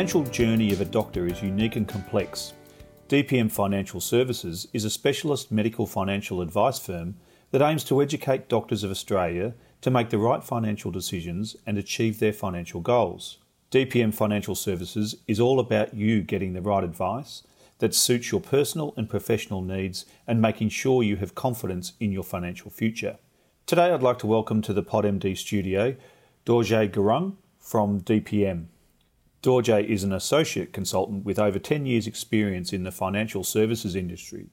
financial journey of a doctor is unique and complex. DPM Financial Services is a specialist medical financial advice firm that aims to educate doctors of Australia to make the right financial decisions and achieve their financial goals. DPM Financial Services is all about you getting the right advice that suits your personal and professional needs and making sure you have confidence in your financial future. Today, I'd like to welcome to the PodMD studio Dorje Gurung from DPM. Dorje is an associate consultant with over 10 years' experience in the financial services industry.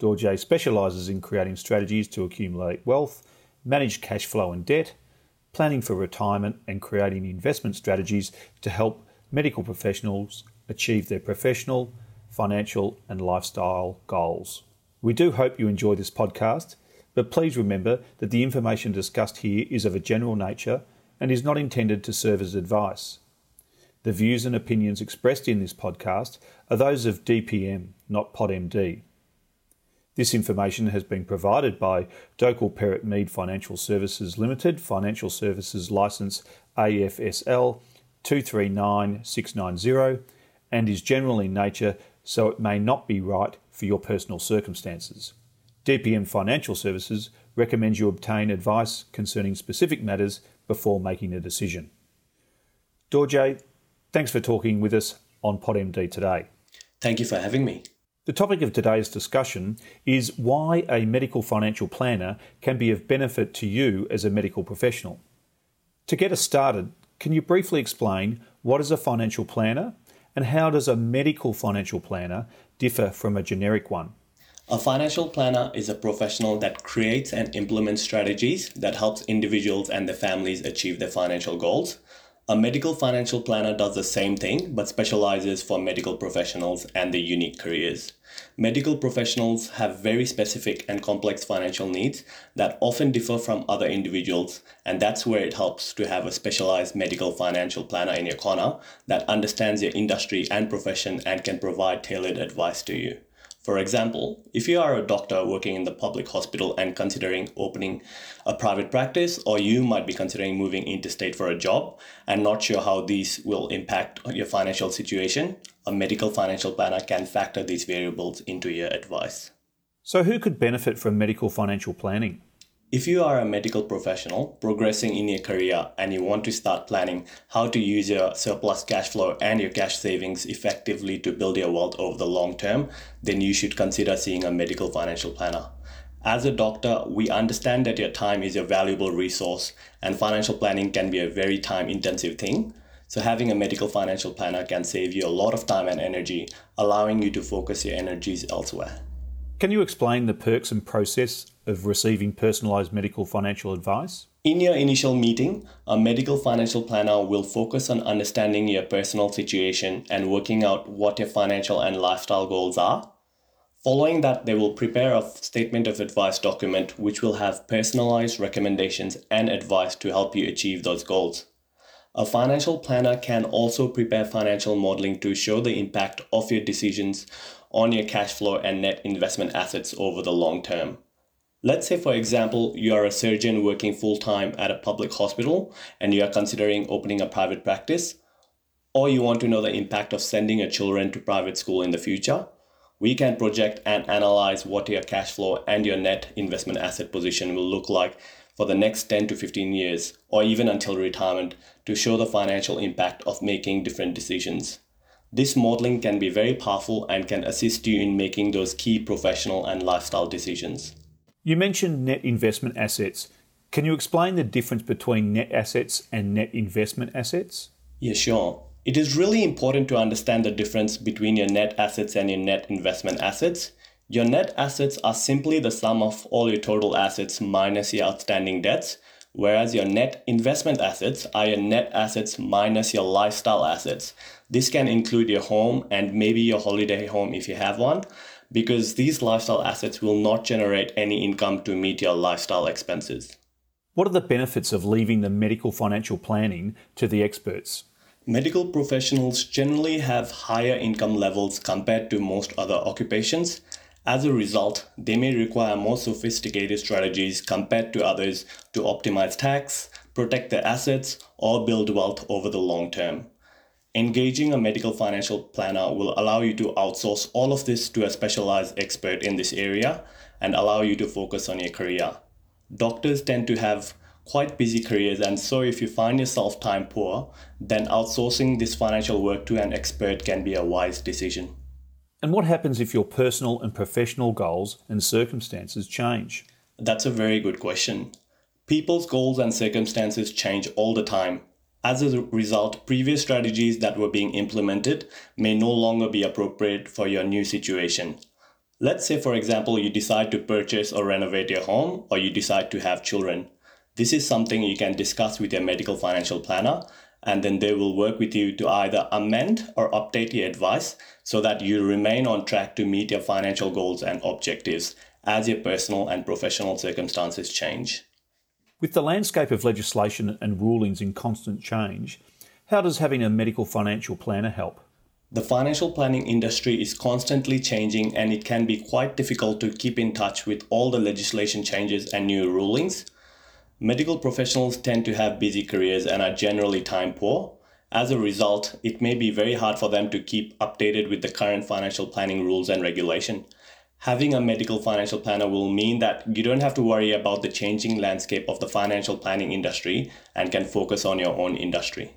Dorje specialises in creating strategies to accumulate wealth, manage cash flow and debt, planning for retirement, and creating investment strategies to help medical professionals achieve their professional, financial, and lifestyle goals. We do hope you enjoy this podcast, but please remember that the information discussed here is of a general nature and is not intended to serve as advice. The views and opinions expressed in this podcast are those of DPM, not PodMD. This information has been provided by Dokal Perrott Mead Financial Services Limited, Financial Services Licence AFSL 239690, and is general in nature so it may not be right for your personal circumstances. DPM Financial Services recommends you obtain advice concerning specific matters before making a decision. Dorje, thanks for talking with us on PodMD today. Thank you for having me. The topic of today's discussion is why a medical financial planner can be of benefit to you as a medical professional. To get us started, can you briefly explain what is a financial planner and how does a medical financial planner differ from a generic one? A financial planner is a professional that creates and implements strategies that helps individuals and their families achieve their financial goals. A medical financial planner does the same thing but specializes for medical professionals and their unique careers. Medical professionals have very specific and complex financial needs that often differ from other individuals, and that's where it helps to have a specialized medical financial planner in your corner that understands your industry and profession and can provide tailored advice to you. For example, if you are a doctor working in the public hospital and considering opening a private practice, or you might be considering moving interstate for a job and not sure how these will impact your financial situation, a medical financial planner can factor these variables into your advice. So, who could benefit from medical financial planning? If you are a medical professional progressing in your career and you want to start planning how to use your surplus cash flow and your cash savings effectively to build your wealth over the long term, then you should consider seeing a medical financial planner. As a doctor, we understand that your time is a valuable resource and financial planning can be a very time intensive thing. So, having a medical financial planner can save you a lot of time and energy, allowing you to focus your energies elsewhere. Can you explain the perks and process of receiving personalised medical financial advice? In your initial meeting, a medical financial planner will focus on understanding your personal situation and working out what your financial and lifestyle goals are. Following that, they will prepare a statement of advice document which will have personalized recommendations and advice to help you achieve those goals. A financial planner can also prepare financial modeling to show the impact of your decisions on your cash flow and net investment assets over the long term. Let's say, for example, you are a surgeon working full time at a public hospital and you are considering opening a private practice, or you want to know the impact of sending your children to private school in the future. We can project and analyze what your cash flow and your net investment asset position will look like for the next 10 to 15 years, or even until retirement, to show the financial impact of making different decisions. This modeling can be very powerful and can assist you in making those key professional and lifestyle decisions. You mentioned net investment assets. Can you explain the difference between net assets and net investment assets? Yeah, sure. It is really important to understand the difference between your net assets and your net investment assets. Your net assets are simply the sum of all your total assets minus your outstanding debts, whereas your net investment assets are your net assets minus your lifestyle assets. This can include your home and maybe your holiday home if you have one, because these lifestyle assets will not generate any income to meet your lifestyle expenses. What are the benefits of leaving the medical financial planning to the experts? Medical professionals generally have higher income levels compared to most other occupations, as a result, they may require more sophisticated strategies compared to others to optimize tax, protect their assets, or build wealth over the long term. Engaging a medical financial planner will allow you to outsource all of this to a specialized expert in this area and allow you to focus on your career. Doctors tend to have quite busy careers, and so if you find yourself time poor, then outsourcing this financial work to an expert can be a wise decision. And what happens if your personal and professional goals and circumstances change? That's a very good question. People's goals and circumstances change all the time. As a result, previous strategies that were being implemented may no longer be appropriate for your new situation. Let's say, for example, you decide to purchase or renovate your home, or you decide to have children. This is something you can discuss with your medical financial planner, and then they will work with you to either amend or update your advice so that you remain on track to meet your financial goals and objectives as your personal and professional circumstances change. With the landscape of legislation and rulings in constant change, how does having a medical financial planner help? The financial planning industry is constantly changing and it can be quite difficult to keep in touch with all the legislation changes and new rulings. Medical professionals tend to have busy careers and are generally time poor. As a result, it may be very hard for them to keep updated with the current financial planning rules and regulation. Having a medical financial planner will mean that you don't have to worry about the changing landscape of the financial planning industry and can focus on your own industry.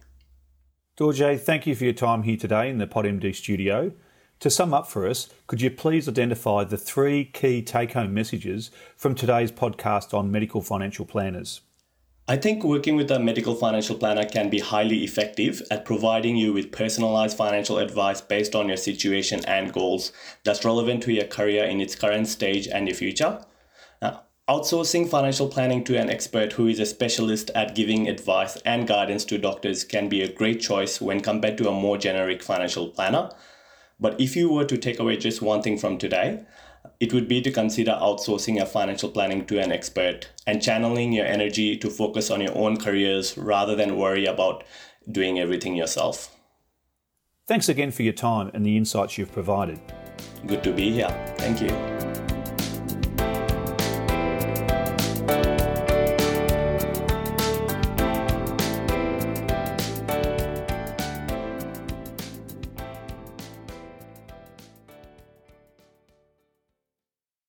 Dorje, thank you for your time here today in the PodMD studio. To sum up for us, could you please identify the three key take home messages from today's podcast on medical financial planners? I think working with a medical financial planner can be highly effective at providing you with personalized financial advice based on your situation and goals that's relevant to your career in its current stage and your future. Now, Outsourcing financial planning to an expert who is a specialist at giving advice and guidance to doctors can be a great choice when compared to a more generic financial planner. But if you were to take away just one thing from today, it would be to consider outsourcing your financial planning to an expert and channeling your energy to focus on your own careers rather than worry about doing everything yourself. Thanks again for your time and the insights you've provided. Good to be here. Thank you.